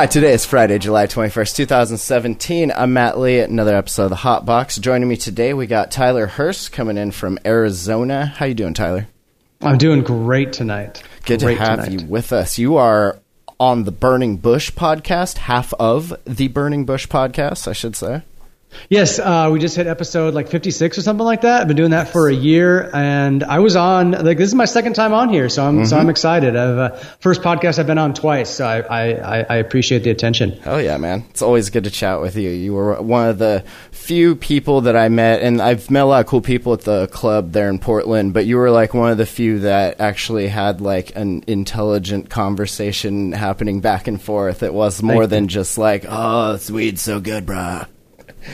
Hi. Today is Friday, July 21st, 2017. I'm Matt Lee at another episode of The Hot Box. Joining me today, we got Tyler Hurst coming in from Arizona. How you doing, Tyler? I'm doing great tonight. Good great to have tonight. you with us. You are on the Burning Bush podcast, half of the Burning Bush podcast, I should say. Yes, uh, we just hit episode like 56 or something like that. I've been doing that for a year, and I was on like this is my second time on here, so I'm so I'm excited. I've uh, first podcast I've been on twice, so I, I I appreciate the attention. Oh yeah, man! It's always good to chat with you. You were one of the few people that I met, and I've met a lot of cool people at the club there in Portland. But you were like one of the few that actually had like an intelligent conversation happening back and forth. It was more Thank you. than just like, "Oh, this weed's so good, bruh."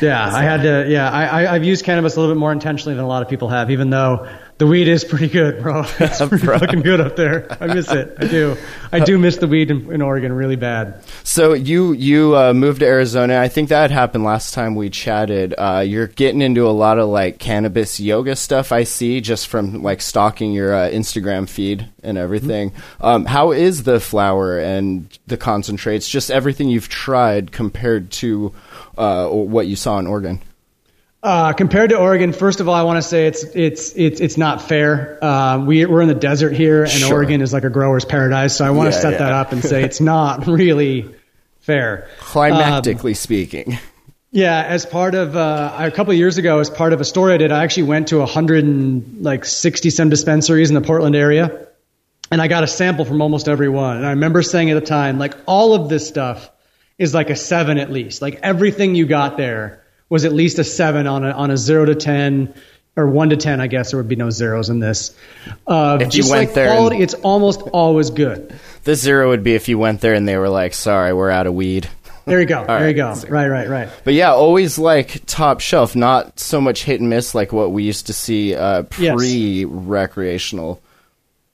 Yeah, I had to. Yeah, I, I I've used cannabis a little bit more intentionally than a lot of people have, even though the weed is pretty good, bro. It's pretty Bro. fucking good up there. I miss it. I do. I do miss the weed in, in Oregon really bad. So you you uh, moved to Arizona. I think that happened last time we chatted. Uh, you're getting into a lot of like cannabis yoga stuff. I see just from like stalking your uh, Instagram feed and everything. Um, how is the flower and the concentrates? Just everything you've tried compared to uh, what you saw in Oregon. Uh, compared to Oregon, first of all, I want to say it's it's it's it's not fair. Uh, we we're in the desert here, and Sure. Oregon is like a grower's paradise. So I want Yeah, to set yeah. that up and say it's not really fair. Climactically speaking, Yeah, as part of uh, a couple of years ago, as part of a story I did, I actually went to 100 and like 60 some dispensaries in the Portland area, and I got a sample from almost every one. And I remember saying at the time, like all of this stuff is like a seven at least. Like everything you got there was at least a seven on a on a zero to ten. Or one to ten, I guess there would be no zeros in this. Uh, If you went like there and- quality, it's almost always good. the zero would be if you went there and they were like, "Sorry, we're out of weed." There you go. there you go. right. Right, right, right. But yeah, always like top shelf, not so much hit and miss like what we used to see uh, pre recreational.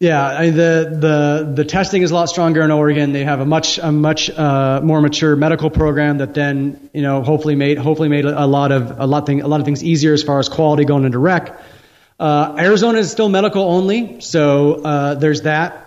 Yeah, I, the the the testing is a lot stronger in Oregon. They have a much a much uh, more mature medical program that then you know hopefully made hopefully made a lot of a lot thing a lot of things easier as far as quality going into rec. Uh, Arizona is still medical only, so uh, there's that.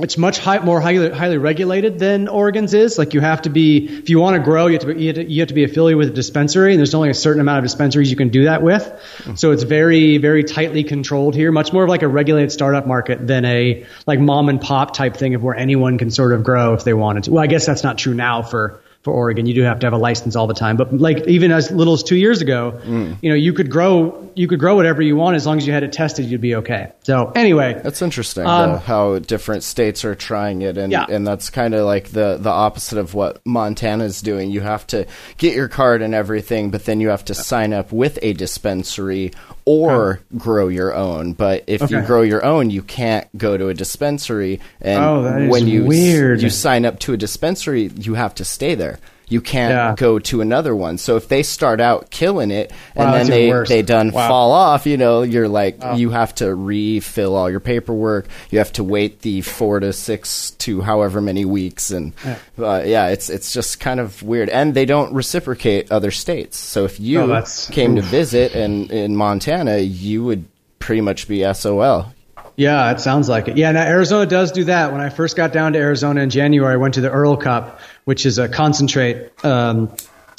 It's much high, more highly, highly regulated than Oregon's is. Like you have to be, if you want to grow, you have to be, you have to, you have to be affiliated with a dispensary, and there's only a certain amount of dispensaries you can do that with. Mm. So it's very, very tightly controlled here. Much more of like a regulated startup market than a like mom and pop type thing of where anyone can sort of grow if they wanted to. Well, I guess that's not true now for for Oregon. You do have to have a license all the time. But like even as little as two years ago, you know, you could grow you could grow whatever you want as long as you had it tested, you'd be okay. So anyway, That's interesting Um, though, how different states are trying it, and Yeah. and that's kind of like the the opposite of what Montana's doing. You have to get your card and everything, but then you have to sign up with a dispensary or grow your own. But if you grow your own, you can't go to a dispensary. And Oh, when you weird. you sign up to a dispensary, you have to stay there. You can't Yeah. go to another one. So if they start out killing it and Wow, then they worse. they done Wow. fall off, you know, you're like you have to refill all your paperwork. You have to wait the four to six to however many weeks, and yeah, uh, yeah it's it's just kind of weird. And they don't reciprocate other states. So if you Oh, came to visit and in Montana, you would pretty much be SOL. Yeah, it sounds like it. Yeah, now Arizona does do that. When I first got down to Arizona in January, I went to the Errl Cup, which is a concentrate um,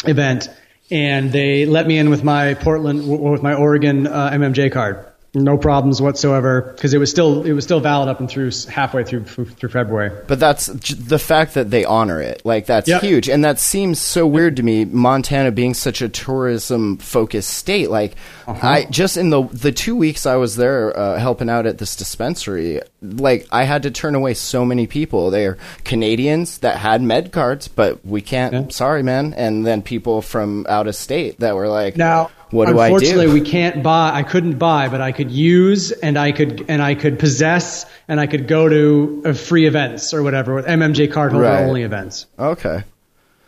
event, and they let me in with my Portland, with my Oregon uh, MMJ card. No problems whatsoever because it was still it was still valid up and through halfway through through February. But that's the fact that they honor it. Like that's Yep. huge, and that seems so weird to me. Montana being such a tourism focused state, like Uh-huh. I just in the the two weeks I was there uh, helping out at this dispensary, like I had to turn away so many people. They're Canadians that had med cards, but we can't. Yeah. Sorry, man. And then people from out of state that were like, Now, what do I unfortunately, we can't buy. I couldn't buy, but I could use and I could and I could possess and I could go to uh, free events or whatever with MMJ cardholder Right. only events. okay,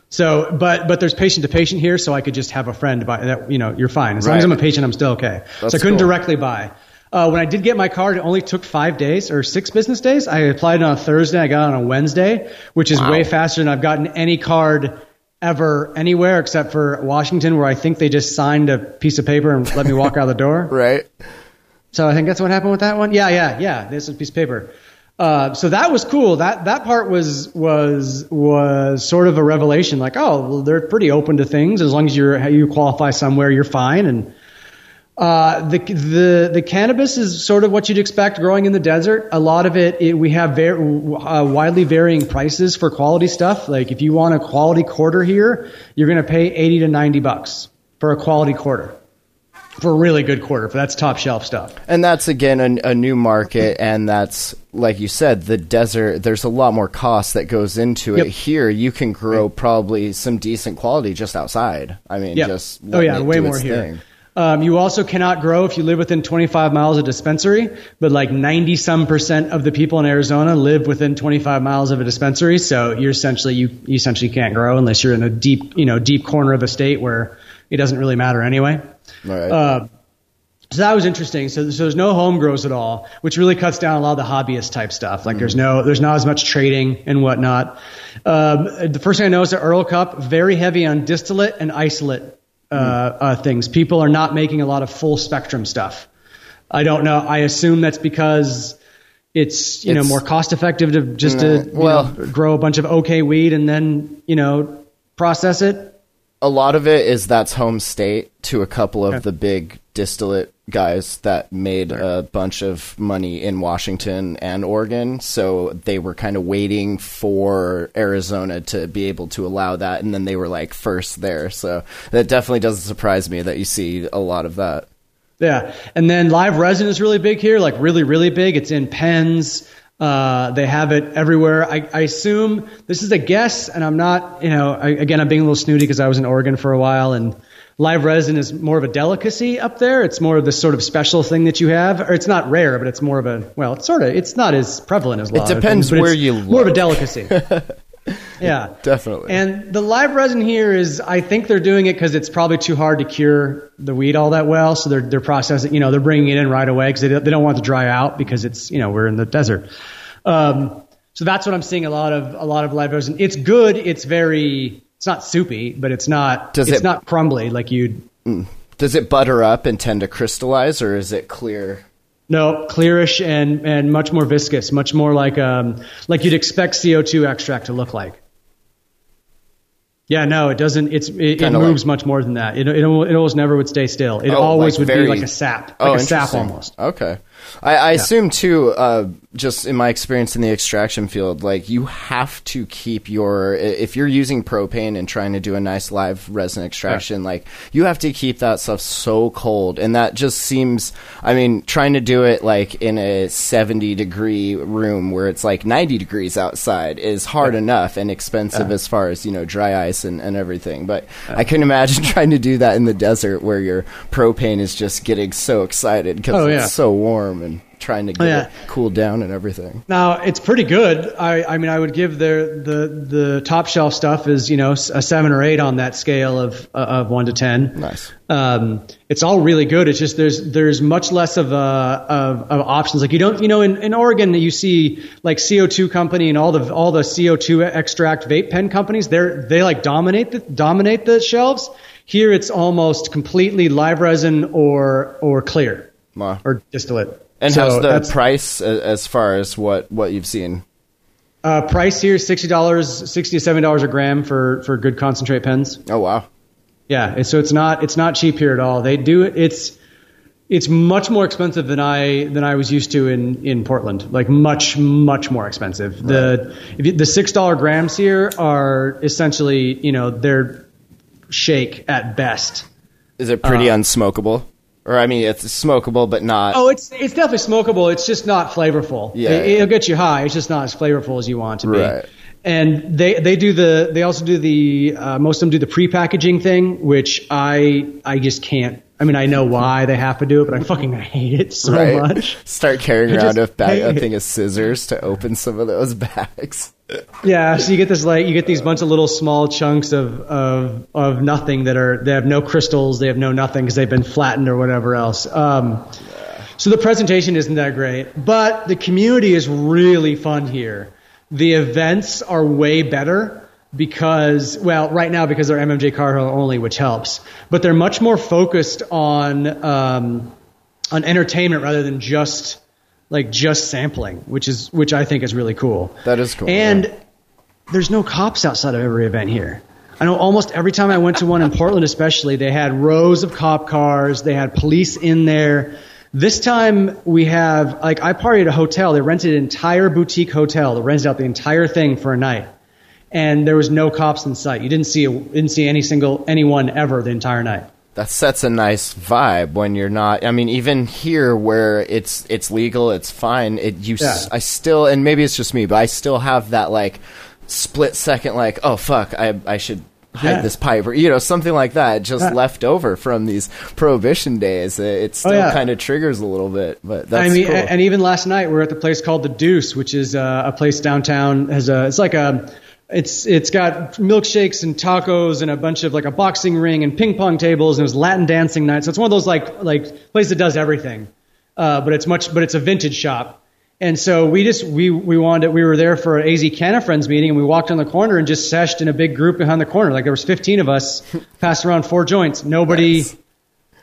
So, but but there's patient to patient here, so I could just have a friend buy that. You know, you're fine as long as I'm a patient. I'm still okay. That's so I couldn't cool. directly buy. Uh, when I did get my card, it only took five days or six business days. I applied on a Thursday. I got it on a Wednesday, which is Wow. way faster than I've gotten any card ever anywhere except for Washington, where I think they just signed a piece of paper and let me walk out the door. right? So I think that's what happened with that one. Yeah, yeah, yeah. This is a piece of paper. Uh, so that was cool. That that part was was was sort of a revelation. Like, oh, well, they're pretty open to things as long as you're you qualify somewhere, you're fine. And uh, the the the cannabis is sort of what you'd expect growing in the desert. A lot of it, it we have very, uh, widely varying prices for quality stuff. Like if you want a quality quarter here, you're going to pay eighty to ninety bucks for a quality quarter for a really good quarter. For that's top shelf stuff. And that's again a, a, new market, and that's like you said, the desert. There's a lot more cost that goes into Yep. it. Here, you can grow probably some decent quality just outside. I mean, Yep. just oh yeah, way more its here. Um, you also cannot grow if you live within 25 miles of a dispensary, but like 90 some percent of the people in Arizona live within 25 miles of a dispensary. So you're essentially you, you essentially can't grow unless you're in a deep you know deep corner of a state where it doesn't really matter anyway. Right. Uh, so that was interesting. So, so there's no home grows at all, which really cuts down a lot of the hobbyist type stuff. Like there's no, there's not as much trading and whatnot. Um, the first thing I noticed at Errl Cup, very heavy on distillate and isolate uh, uh, things. People are not making a lot of full spectrum stuff. I don't know. I assume that's because it's you know more cost effective to just to well- know, grow a bunch of okay weed and then you know process it. a lot of it is that's home state to a couple of the big distillate guys that made a bunch of money in Washington and Oregon. So they were kind of waiting for Arizona to be able to allow that. And then they were like first there. So that definitely doesn't surprise me that you see a lot of that. Yeah, and then live resin is really big here, like really, really big. It's in pens. Uh, they have it everywhere. I, I assume this is a guess, and I'm not, you know, I, again, I'm being a little snooty because I was in Oregon for a while, and live resin is more of a delicacy up there. It's more of this sort of special thing that you have, or it's not rare, but it's more of a, well, it's sort of, it's not as prevalent as of depends things, where you More of a delicacy. yeah, Definitely. and the live resin here is, I think they're doing it because it's probably too hard to cure the weed all that well. So they're they're processing, you know, they're bringing it in right away because they don't, they don't want it to dry out because it's you know we're in the desert. Um, so that's what I'm seeing a lot of a lot of live resin. It's good. It's very it's not soupy, but it's not Does it's it- not crumbly like you'd Does it butter up and tend to crystallize or is it clear? no clearish and and much more viscous, much more like um like you'd expect CO2 extract to look like. Yeah, no, it doesn't. It's it, it moves like- much more than that. It, it it almost never would stay still. It Oh, always like would very- be like a sap, Oh, like a sap almost. Okay. I, I assume too, uh, just in my experience in the extraction field, like you have to keep your if you're using propane and trying to do a nice live resin extraction, like you have to keep that stuff so cold, and that just seems. I mean, trying to do it like in a 70 degree room where it's like 90 degrees outside is hard enough and expensive as far as you know dry ice and, and everything. But I can imagine trying to do that in the desert where your propane is just getting so excited because Oh, it's yeah. so warm and trying to get yeah. it cooled down and everything. Now it's pretty good. I, I mean, I would give their the the top shelf stuff is you know a seven or eight on that scale of uh, of one to ten. Nice. Um, it's all really good. It's just there's there's much less of uh of, of options. Like you don't you know in, in Oregon you see like CO2 company and all the all the CO2 extract vape pen companies. They're they like dominate the dominate the shelves. Here it's almost completely live resin or or clear Wow. or distillate. And So how's the price as far as what, what you've seen? Uh, price here is sixty dollars, sixty to seventy dollars a gram for for good concentrate pens. Oh wow. Yeah, so it's not it's not cheap here at all. They do it. It's it's much more expensive than I than I was used to in in Portland. Like much much more expensive. The if you, the six dollar grams here are essentially you know they're shake at best. Is it pretty unsmokable? Or I mean, it's smokable, but not. Oh, it's it's definitely smokable. It's just not flavorful. Yeah, it, yeah. it'll get you high. It's just not as flavorful as you want it to be. Right. And they they do the they also do the uh, most of them do the pre-packaging thing, which I I just can't. I mean, I know why they have to do it, but I fucking hate it so right? much. Start carrying I around a, bag, a thing of scissors to open some of those bags. Yeah, so you get this like you get these bunch of little small chunks of of of nothing that are they have no crystals, they have no nothing because they've been flattened or whatever else. Um, so the presentation isn't that great, but the community is really fun here. The events are way better because well, right now because they're MMJ card only, which helps, but they're much more focused on um, on entertainment rather than just like just sampling, which is which I think is really cool. That is cool. And yeah. there's no cops outside of every event here. I know almost every time I went to one in Portland, especially, they had rows of cop cars. They had police in there. This time we have like I partied at a hotel. They rented an entire boutique hotel. They rented out the entire thing for a night, and there was no cops in sight. You didn't see a, didn't see any single anyone ever the entire night. That sets a nice vibe when you're not. I mean, even here where it's it's legal, it's fine. It you Yeah. s I still and maybe it's just me, but I still have that like split second like oh fuck I I should hide Yeah. this pipe or you know something like that just Yeah. left over from these prohibition days. It, it still Oh, yeah. kind of triggers a little bit, but that's I mean, cool. and even last night we're at the place called the Duce, which is uh, a place downtown. Has a it's like a it's it's got milkshakes and tacos and a bunch of like a boxing ring and ping pong tables and it was Latin dancing night. So it's one of those like like place that does everything, uh, but it's much but it's a vintage shop. And so we just we we wanted we were there for an AZ Canna Friends meeting and we walked on the corner and just seshed in a big group behind the corner. Like there was 15 of us, passed around four joints. Nobody Nice.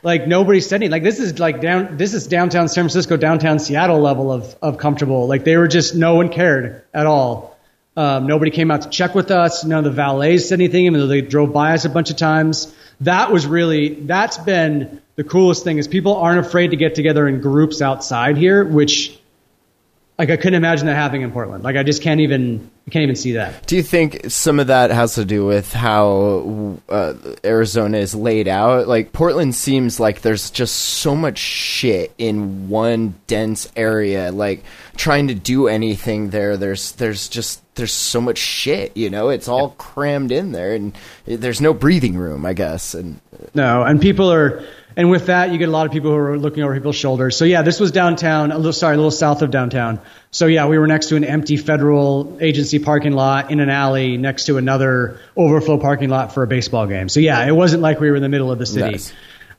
like nobody said anything. Like this is like down this is downtown San Francisco, downtown Seattle level of of comfortable. Like they were just no one cared at all. Um, nobody came out to check with us. None of the valets said anything, even though they drove by us a bunch of times. That was really that's been the coolest thing is people aren't afraid to get together in groups outside here, which like I couldn't imagine that happening in Portland. Like I just can't even can't even see that. Do you think some of that has to do with how uh, Arizona is laid out? Like Portland seems like there's just so much shit in one dense area. Like trying to do anything there, there's there's just there's so much shit. You know, it's all crammed in there, and there's no breathing room, I guess. And No, and people are, and with that, you get a lot of people who are looking over people's shoulders. So yeah, this was downtown, a little, sorry, a little south of downtown. So yeah, we were next to an empty federal agency parking lot in an alley next to another overflow parking lot for a baseball game. So yeah, it wasn't like we were in the middle of the city. Nice.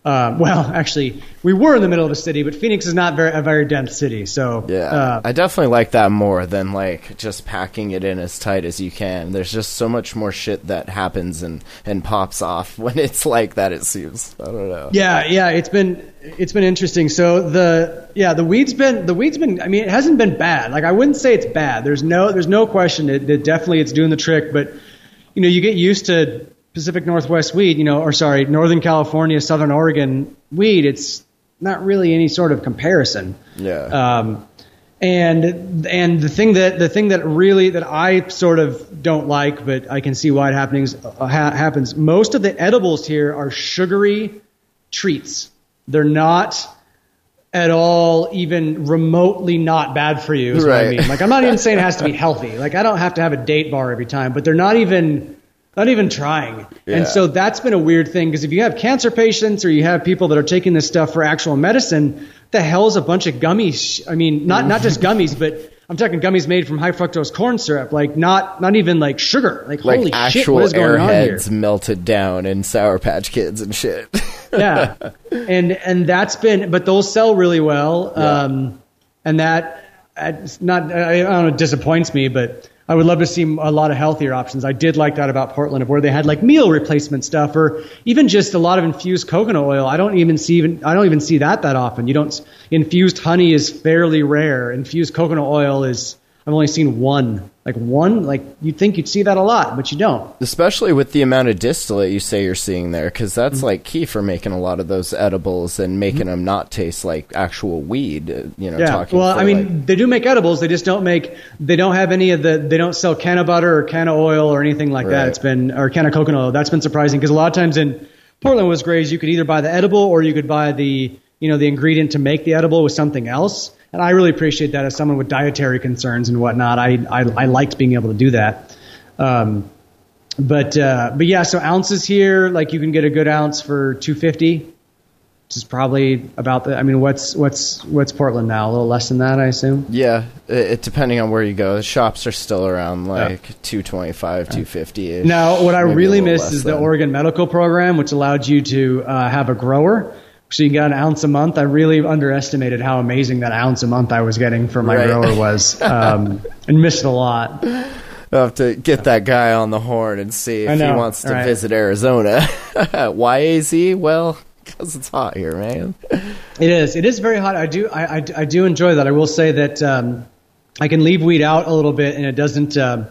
Um, well, actually, we were in the middle of a city, but Phoenix is not very, a very dense city. So yeah, uh, I definitely like that more than like just packing it in as tight as you can. There's just so much more shit that happens and and pops off when it's like that. It seems. I don't know. Yeah, yeah, it's been it's been interesting. So the yeah, the weed's been the weed's been. I mean, it hasn't been bad. Like I wouldn't say it's bad. There's no there's no question. It, it definitely it's doing the trick. But you know, you get used to Pacific Northwest weed. You know, or sorry, Northern California, Southern Oregon weed. It's not really any sort of comparison. Yeah. Um, and and the thing that the thing that really that I sort of don't like, but I can see why it happenings uh, ha- happens. Most of the edibles here are sugary treats. They're not at all even remotely not bad for you. Is what I Right. mean. Like I'm not even saying it has to be healthy. Like I don't have to have a date bar every time, but they're not even not even trying. Yeah. And so that's been a weird thing because if you have cancer patients or you have people that are taking this stuff for actual medicine, the hell's a bunch of gummies? I mean, not not just gummies, but I'm talking gummies made from high fructose corn syrup, like not not even like sugar. Like, like holy shit, what is going on here? airheads melted down in Sour Patch Kids and shit. yeah, and and that's been, but those sell really well, Yeah. um, and that it's not I, I don't know, it disappoints me, but I would love to see a lot of healthier options. I did like that about Portland, of where they had like meal replacement stuff, or even just a lot of infused coconut oil. I don't even see even I don't even see that that often. You don't infused honey is fairly rare. Infused coconut oil is I've only seen one, like one. Like you'd think you'd see that a lot, but you don't. Especially with the amount of distillate you say you're seeing there, because that's Mm-hmm. like key for making a lot of those edibles and making them not taste like actual weed. uh, You know, Yeah. Well, for, I mean, like- they do make edibles. They just don't make. They don't have any of the. They don't sell canna butter or canna oil or anything like that. It's been or canna coconut oil. That's been surprising because a lot of times in Portland was great. You could either buy the edible or you could buy the you know the ingredient to make the edible with something else. And I really appreciate that as someone with dietary concerns and whatnot. I I, I liked being able to do that. Um, but uh, but yeah, so ounces here, like you can get a good ounce for two fifty, which is probably about the. I mean, what's what's what's Portland now? A little less than that, I assume. yeah, it, depending on where you go, the shops are still around like two twenty five, two fifty. Now, what I really miss is the Oregon Medical Program, which allowed you to uh, have a grower, so you get an ounce a month. I really underestimated how amazing that ounce a month I was getting from my Right. grower was, um, and missed a lot. I'll have to get that guy on the horn and see if he wants to right. visit Arizona. Why AZ? Well, because it's hot here, man. It is. It is very hot. I do. I, I, I do enjoy that. I will say that um, I can leave weed out a little bit, and it doesn't. Uh,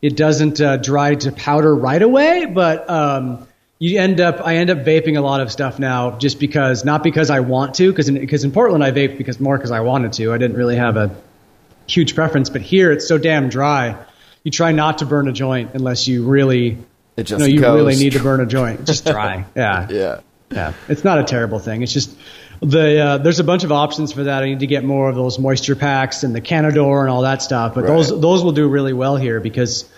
it doesn't uh, dry to powder right away, but um, you end up. I end up vaping a lot of stuff now, just because, not because I want to, because because in, in Portland I vape because more because I wanted to. I didn't really have a huge preference, but here it's so damn dry. You try not to burn a joint unless you really. It just no, you goes. really need to burn a joint. Just dry. Yeah. Yeah. Yeah, it's not a terrible thing. It's just the uh, there's a bunch of options for that. I need to get more of those moisture packs and the Cannador and all that stuff. But those Right. those will do really well here because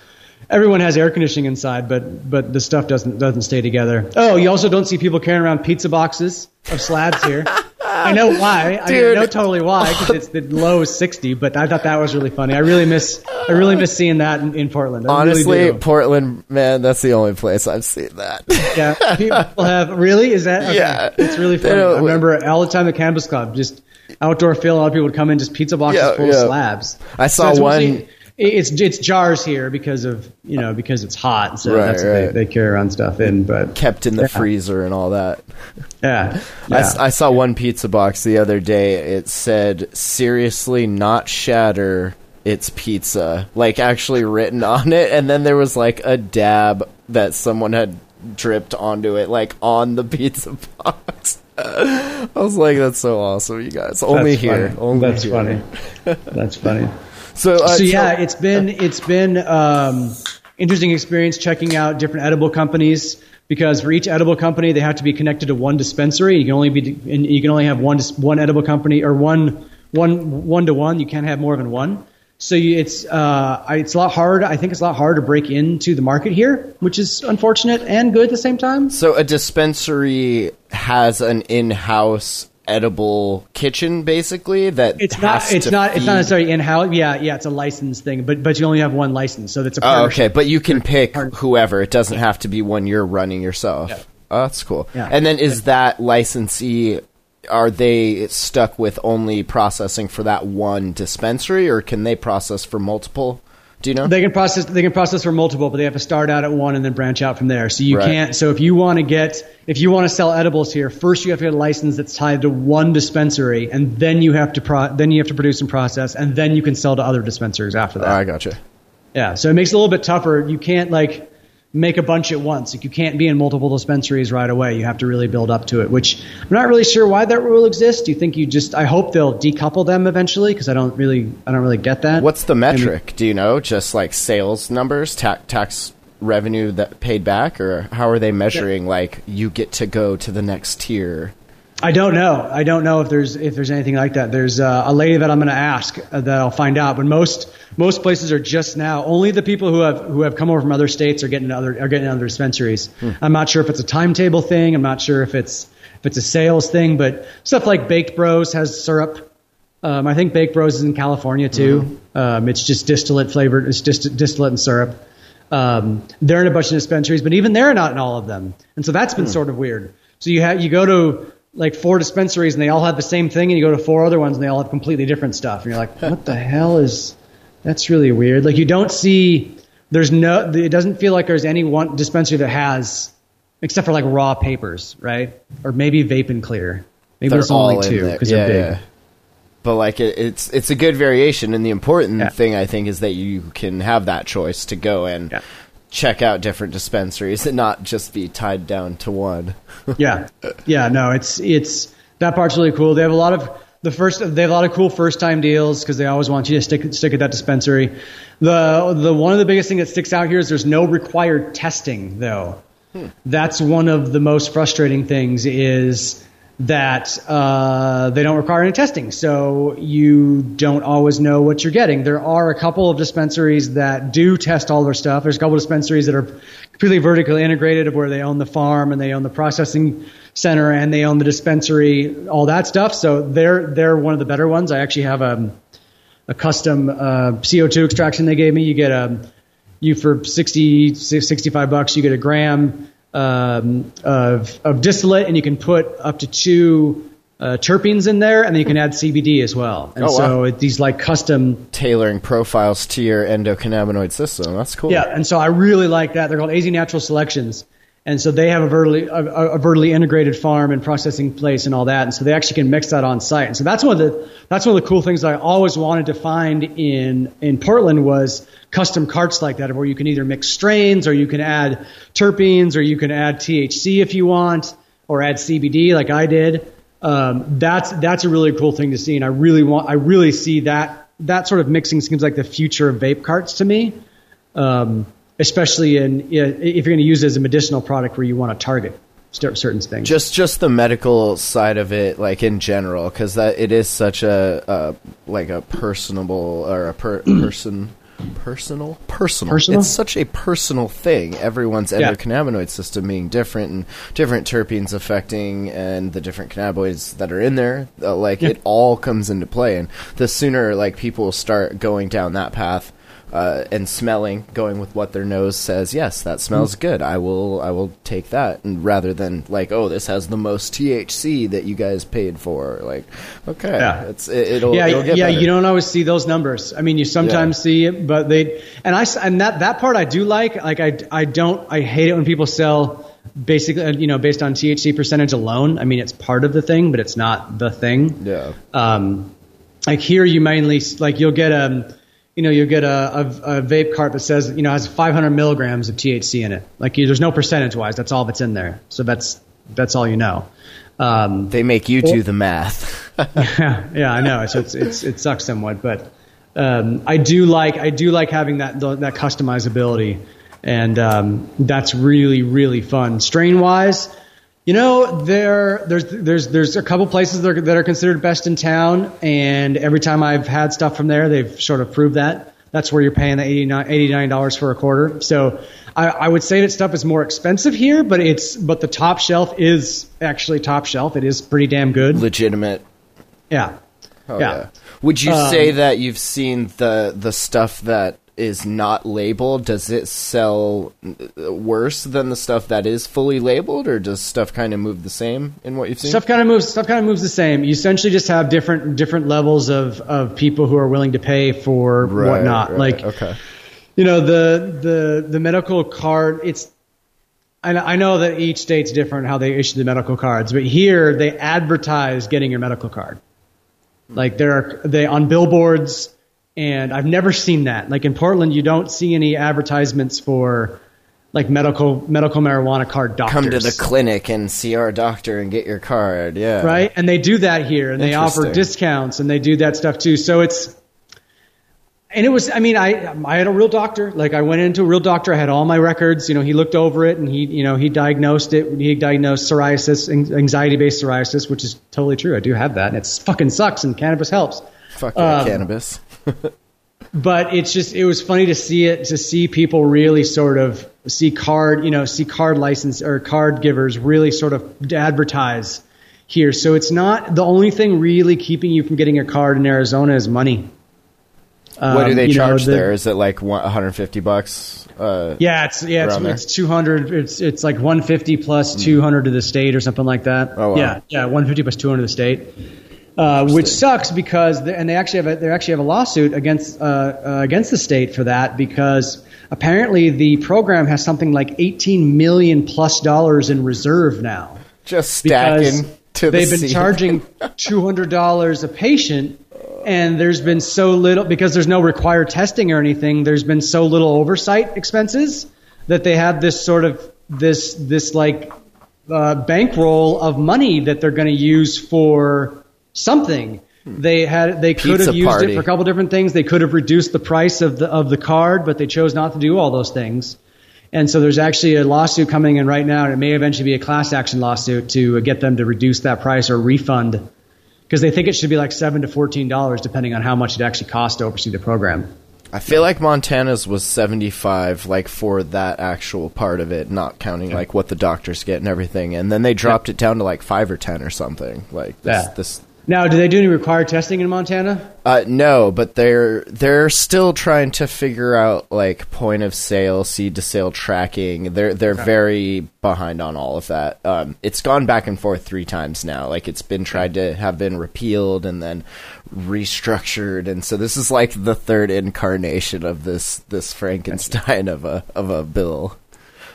everyone has air conditioning inside, but but the stuff doesn't doesn't stay together. Oh, you also don't see people carrying around pizza boxes of slabs here. I know why. I know totally why because it's the low 60. But I thought that was really funny. I really miss I really miss seeing that in, in Portland. I Honestly, really. Portland, man, that's the only place I've seen that. Yeah, people have really. Is that okay. Yeah. It's really funny. I remember all the time at Campus Club, just outdoor field. A lot of people would come in just pizza boxes Yeah, full yeah. of slabs. I saw it's one- It's it's jars here because of you know because it's hot, so Right, that's what right. they, they carry around stuff in. But Kept in the Yeah. freezer and all that. yeah, I, yeah. s- I saw one pizza box the other day. It said, seriously, not shatter, it's pizza. Like, actually written on it. And then there was, like, a dab that someone had dripped onto it, like, on the pizza box. I was like, that's so awesome, you guys. Only That's here. funny. Only That's here. funny. That's funny. So, uh, so yeah, it's been it's been um, interesting experience checking out different edible companies because for each edible company they have to be connected to one dispensary. You can only be and you can only have one one edible company or one one one to one. You can't have more than one. So you, it's uh, it's a lot hard. I think it's a lot hard to break into the market here, which is unfortunate and good at the same time. So a dispensary has an in-house edible kitchen, basically. That It's not. It's not. It's not necessarily in house. Yeah, yeah. It's a license thing, but but you only have one license, so that's a Oh, okay, but you can pick whoever. It doesn't have to be one you're running yourself. Yeah. Oh, that's cool. Yeah. And then is that licensee? Are they stuck with only processing for that one dispensary, or can they process for multiple? Do you know? They can process. They can process for multiple, but they have to start out at one and then branch out from there. So you Right. can't. So if you want to get, if you want to sell edibles here, first you have to get a license that's tied to one dispensary, and then you have to pro, then you have to produce and process, and then you can sell to other dispensaries after that. I gotcha. Yeah. So it makes it a little bit tougher. You can't like make a bunch at once. Like you can't be in multiple dispensaries right away. You have to really build up to it. Which I'm not really sure why that rule exists. Do you think you just? I hope they'll decouple them eventually because I don't really, I don't really get that. What's the metric? Do you know? Just like sales numbers, ta- tax revenue that paid back, or how are they measuring? Like you get to go to the next tier. I don't know. I don't know if there's if there's anything like that. There's uh, a lady that I'm going to ask uh, that I'll find out. But most most places are just now only the people who have who have come over from other states are getting other are getting other dispensaries. I'm not sure if it's a timetable thing. I'm not sure if it's if it's a sales thing. But stuff like Baked Bros has syrup. Um, I think Baked Bros is in California too. Um, it's just distillate flavored. It's just distillate and syrup. Um, they're in a bunch of dispensaries, but even they're not in all of them, and so that's been sort of weird. So you have you go to like four dispensaries and they all have the same thing, and you go to four other ones and they all have completely different stuff, and you're like, what the hell is? That's really weird. Like you don't see there's no it doesn't feel like there's any one dispensary that has except for like raw papers, right? Or maybe vape and clear. Maybe there's only two because yeah, they're big. yeah. But like it, it's it's a good variation, and the important Yeah. thing I think is that you can have that choice to go and Yeah. Check out different dispensaries and not just be tied down to one. yeah, yeah. No, it's it's that part's really cool. They have a lot of the first. They have a lot of cool first time deals because they always want you to stick stick at that dispensary. The the one of the biggest thing that sticks out here is there's no required testing though. Hmm. That's one of the most frustrating things is that uh, they don't require any testing, so you don't always know what you're getting. There are a couple of dispensaries that do test all their stuff. There's a couple of dispensaries that are completely vertically integrated, where they own the farm and they own the processing center and they own the dispensary, all that stuff. So they're they're one of the better ones. I actually have a a custom uh, CO2 extraction they gave me. You get a you for 60, 65 bucks, you get a gram um, of, of distillate, and you can put up to two uh, terpenes in there, and then you can add CBD as well. And Oh, wow. so it, these like custom, Tailoring profiles to your endocannabinoid system. That's cool. yeah. And so I really like that. They're called AZ Natural Selections, And so they have a vertically, a, a vertically integrated farm and processing place and all that. And so they actually can mix that on site. And so that's one of the, that's one of the cool things I always wanted to find in, in Portland was custom carts like that where you can either mix strains or you can add terpenes or you can add THC if you want or add CBD like I did. Um, that's, that's a really cool thing to see. And I really want, I really see that, that sort of mixing seems like the future of vape carts to me. Um, especially in if you're going to use it as a medicinal product where you want to target certain things. Just just the medical side of it, like in general, because that it is such a, a like a personable or a per, person. Personal, personal, personal. It's such a personal thing. Everyone's Yeah. endocannabinoid system being different, and different terpenes affecting, and the different cannabinoids that are in there. Uh, like Yeah. it all comes into play, and the sooner like people start going down that path, uh, and smelling, going with what their nose says. Yes, that smells Mm. good. I will. I will take that, and rather than like, oh, this has the most THC that you guys paid for. Like, okay, Yeah. it's it, it'll. yeah, it'll get yeah. better. You don't always see those numbers. I mean, you sometimes Yeah. see it, but they and I and that that part I do like. Like I I don't I hate it when people sell basically uh, you know based on THC percentage alone. I mean, it's part of the thing, but it's not the thing. Yeah. Um, like here, you mainly like you'll get a, you know, you'll get a, a, a vape cart that says you know has 500 milligrams of THC in it. Like you, there's no percentage wise. That's all that's in there. So that's that's all you know. Um, They make you do the math. yeah, yeah, I know. So it's, it's it sucks somewhat, but um, I do like I do like having that that customizability, and um, that's really really fun. Strain wise, you know, there there's there's there's a couple places that are, that are considered best in town, and every time I've had stuff from there, they've sort of proved that. That's where you're paying the 89 $89 for a quarter. So I, I would say that stuff is more expensive here, but it's but the top shelf is actually top shelf. It is pretty damn good. Legitimate. Yeah. Oh, Yeah. yeah. Would you Um, say that you've seen the the stuff that is not labeled? Does it sell worse than the stuff that is fully labeled, or does stuff kind of move the same in what you've seen? Stuff kind of moves. Stuff kind of moves the same. You essentially just have different different levels of, of people who are willing to pay for Right, whatnot. right, Like okay. you know the the the medical card. It's I know that each state's different how they issue the medical cards, but here they advertise getting your medical card. Like there are they on billboards, and I've never seen that. Like in Portland, you don't see any advertisements for like medical medical marijuana card doctors. Come to the clinic and see our doctor and get your card. Yeah. right? And they do that here, and they offer discounts, and they do that stuff too. So it's, and it was, I mean, I I had a real doctor. Like I went into a real doctor. I had all my records. You know, he looked over it, and he, you know, he diagnosed it. He diagnosed psoriasis, anxiety-based psoriasis, which is totally true. I do have that, and it fucking sucks. And cannabis helps. Fuck yeah, Um, cannabis. But it's just it was funny to see it to see people really sort of see card you know see card license or card givers really sort of advertise here so it's not the only thing really keeping you from getting a card in arizona is money what do Um, they you know, charge the- there? Is it like 150 bucks? Uh, yeah it's yeah it's, it's 200 it's it's like 150 plus 200 to the state or something like that Oh, wow. yeah yeah 150 plus 200 to the state uh, which sucks because they, and they actually have a, they actually have a lawsuit against uh, uh, against the state for that because apparently the program has something like 18 million plus dollars in reserve now. Just stacking to the they've been charging $200 a patient and there's been so little because there's no required testing or anything there's been so little oversight expenses that they have this sort of this this like uh, bankroll of money that they're going to use for something hmm. they had they could Pizza have used party. it for a couple different things they could have reduced the price of the of the card but they chose not to do all those things and so there's actually a lawsuit coming in right now, and it may eventually be a class action lawsuit to get them to reduce that price or refund, because they think it should be like seven to fourteen dollars, depending on how much it actually costs to oversee the program. I feel like Montana's was 75 like for that actual part of it, not counting like what the doctors get and everything. And then they dropped it down to like 5 or 10 or something. Like this Yeah. this Now, do they do any required testing in Montana? uh no, but they're they're still trying to figure out like point of sale, seed to sale tracking. They're they're very behind on all of that. Um it's gone back and forth 3 times now. Like it's been tried to have been repealed and then restructured and so this is like the third incarnation of this this Frankenstein of a of a bill.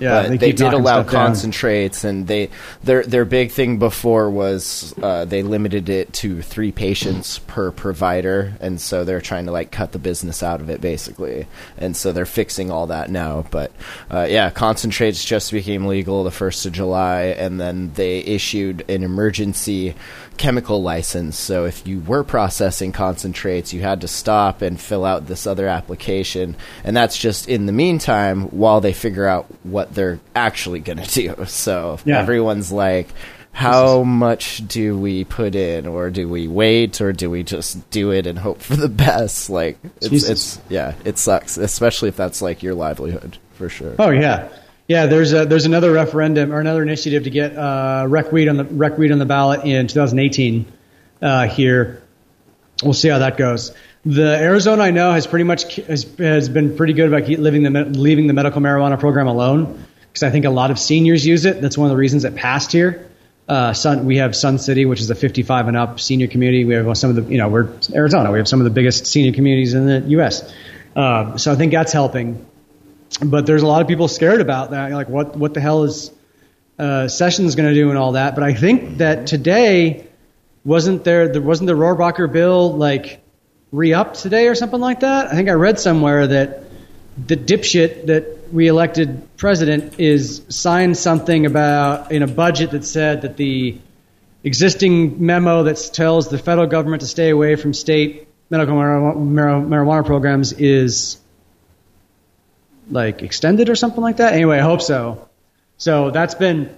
Yeah, they they, did allow stuff down. concentrates, and they their their big thing before was uh, they limited it to three patients per provider, and so they're trying to like cut the business out of it basically, and so they're fixing all that now. But uh, yeah, concentrates just became legal the first of July, and then they issued an emergency chemical license. So if you were processing concentrates, you had to stop and fill out this other application, and that's just in the meantime while they figure out what they're actually going to do. So Yeah. everyone's like. How much do we put in, or do we wait, or do we just do it and hope for the best? Like, it's, it's yeah, it sucks, especially if that's like your livelihood for sure. Oh yeah, yeah. There's a, there's another referendum or another initiative to get uh, rec weed on the rec weed on the ballot in 2018 uh, here. We'll see how that goes. The Arizona I know has pretty much has, has been pretty good about keep living the leaving the medical marijuana program alone because I think a lot of seniors use it. That's one of the reasons it passed here. Uh, Sun, we have Sun City, which is a 55 and up senior community. We have some of the, you know, we're Arizona. We have some of the biggest senior communities in the U.S. Uh, so I think that's helping but there's a lot of people scared about that. Like, what what the hell is uh, Sessions going to do and all that? But I think that today wasn't there there wasn't the Rohrabacher bill like re-upped today or something like that. I think I read somewhere that the dipshit that we elected president is signed something about in a budget that said that the existing memo that tells the federal government to stay away from state medical marijuana programs is like extended or something like that. Anyway, I hope so. So that's been.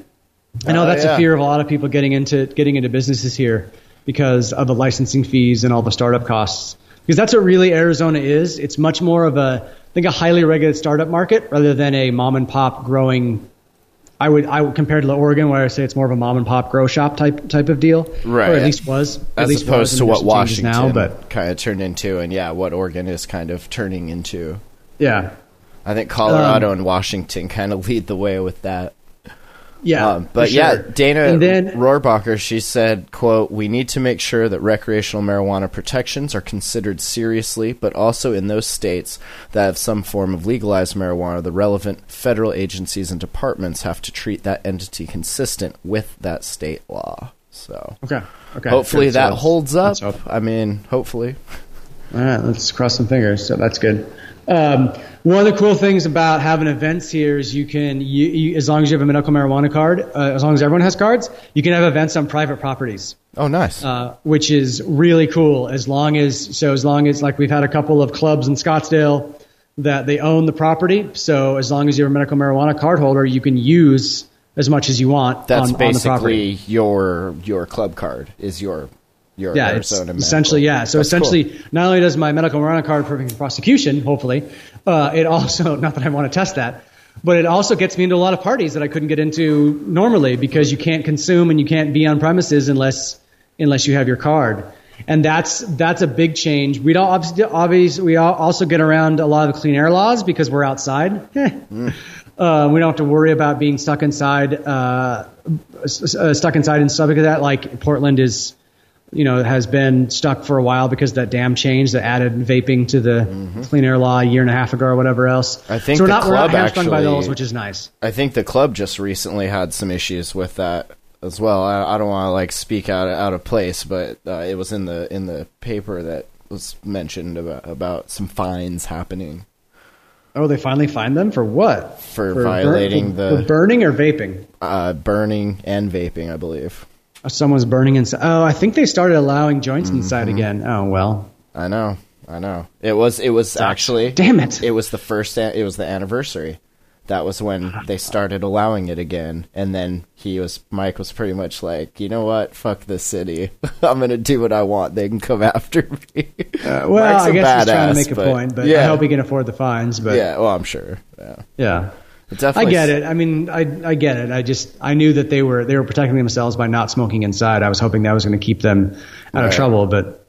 I know Oh, that's yeah. a fear of a lot of people getting into getting into businesses here because of the licensing fees and all the startup costs. Because that's what really Arizona is. It's much more of a I think a highly regulated startup market rather than a mom and pop growing. I would I would compare to Oregon where I say it's more of a mom and pop grow shop type type of deal, Right. Or at least was at As least was, opposed and to what Washington now, but kind of turned into, and yeah, what Oregon is kind of turning into. yeah, I think Colorado Um, and Washington kind of lead the way with that. yeah. Um, but for yeah. Dana and then Rohrabacher, she said, "quote We need to make sure that recreational marijuana protections are considered seriously, but also in those states that have some form of legalized marijuana, the relevant federal agencies and departments have to treat that entity consistent with that state law." So okay, okay. hopefully good. That let's- holds up. I mean, hopefully. All right, let's cross some fingers. So that's good. Um, one of the cool things about having events here is you can, you, you, as long as you have a medical marijuana card, uh, as long as everyone has cards, you can have events on private properties, Oh, nice. uh, which is really cool. As long as, so as long as, like we've had a couple of clubs in Scottsdale that they own the property. So as long as you're a medical marijuana card holder, you can use as much as you want That's on, on the property. basically your your club card is your your Yeah, it's Arizona medical. essentially yeah. So That's cool. essentially, not only does my medical marijuana card prevent prosecution, hopefully, uh, it also not that I want to test that, but it also gets me into a lot of parties that I couldn't get into normally because you can't consume and you can't be on premises unless unless you have your card. And that's that's a big change. We don't obviously, obviously we al- also get around a lot of clean air laws because we're outside. Uh, we don't have to worry about being stuck inside, uh, uh, stuck inside and stuff like that. Like Portland is, you know, has been stuck for a while because of that damn change that added vaping to the clean air law a year and a half ago or whatever else. Mm-hmm. I think so we're the not, we're not club by actually- those, which is nice. I think the club just recently had some issues with that as well. I, I don't want to like speak out out of place, but uh, it was in the in the paper that was mentioned about about some fines happening Oh, they finally find them for what? for, bur- violating for, the for burning or vaping. uh, burning and vaping. I believe. Someone's burning inside. Oh, I think they started allowing joints inside Mm-hmm. again. Oh well. I know. I know. It was. It was actually. Damn it. It was the first. It was the anniversary. That was when they started allowing it again, and then he was. Mike was pretty much like, you know what? Fuck this city. I'm gonna do what I want. They can come after me. Uh, well, I guess he's trying to make a but- point, but yeah. I hope he can afford the fines. But yeah. Well, I'm sure. Yeah. yeah. I get it. I mean, I I get it. I just I knew that they were they were protecting themselves by not smoking inside. I was hoping that was going to keep them out of trouble, but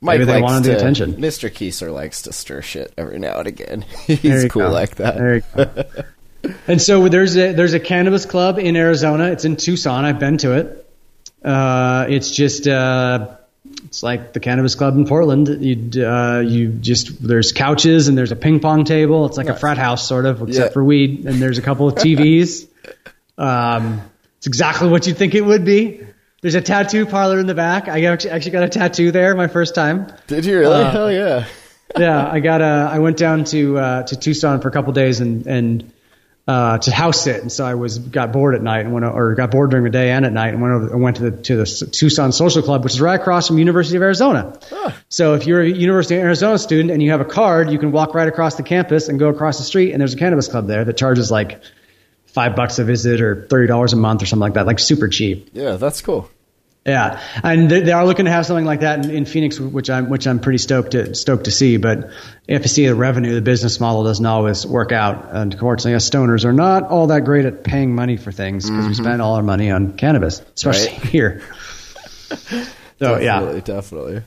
Mike maybe they wanted the attention. Mr. Kieser likes to stir shit every now and again. He's cool go. like that. There you go. and so there's a there's a cannabis club in Arizona. It's in Tucson. I've been to it. Uh, it's just uh, it's like the cannabis club in Portland. You uh, you just there's couches and there's a ping pong table. It's like a frat house sort of, except yeah. for weed. And there's a couple of TVs. um, it's exactly what you'd think it would be. There's a tattoo parlor in the back. I actually got a tattoo there my first time. Did you really? Uh, Hell yeah. yeah, I got a. I went down to uh, to Tucson for a couple days and and uh, to house sit, and so I was got bored at night and went or got bored during the day and at night and went over and went to the to the Tucson Social Club, which is right across from University of Arizona. So if you're a University of Arizona student and you have a card, you can walk right across the campus and go across the street, and there's a cannabis club there that charges like five bucks a visit or thirty dollars a month or something like that, like super cheap. Yeah, that's cool. Yeah, and they, they, are looking to have something like that in, in, Phoenix, which I'm which I'm pretty stoked to stoked to see. But if you see the revenue, the business model doesn't always work out. And unfortunately, us stoners are not all that great at paying money for things because mm-hmm. we spend all our money on cannabis, especially right. here. so definitely, yeah, definitely.